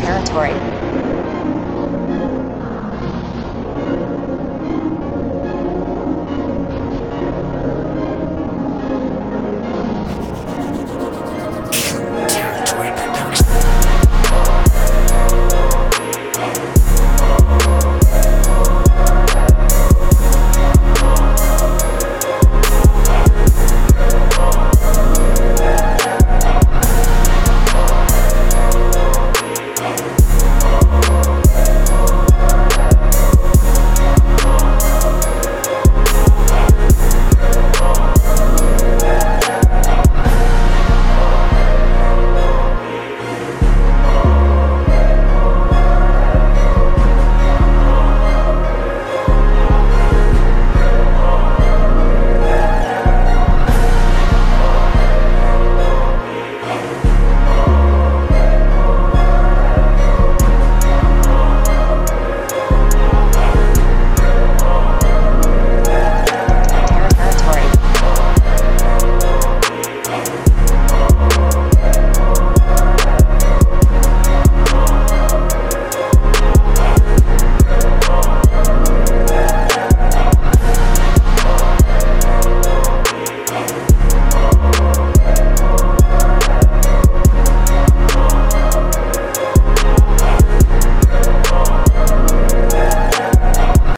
territory.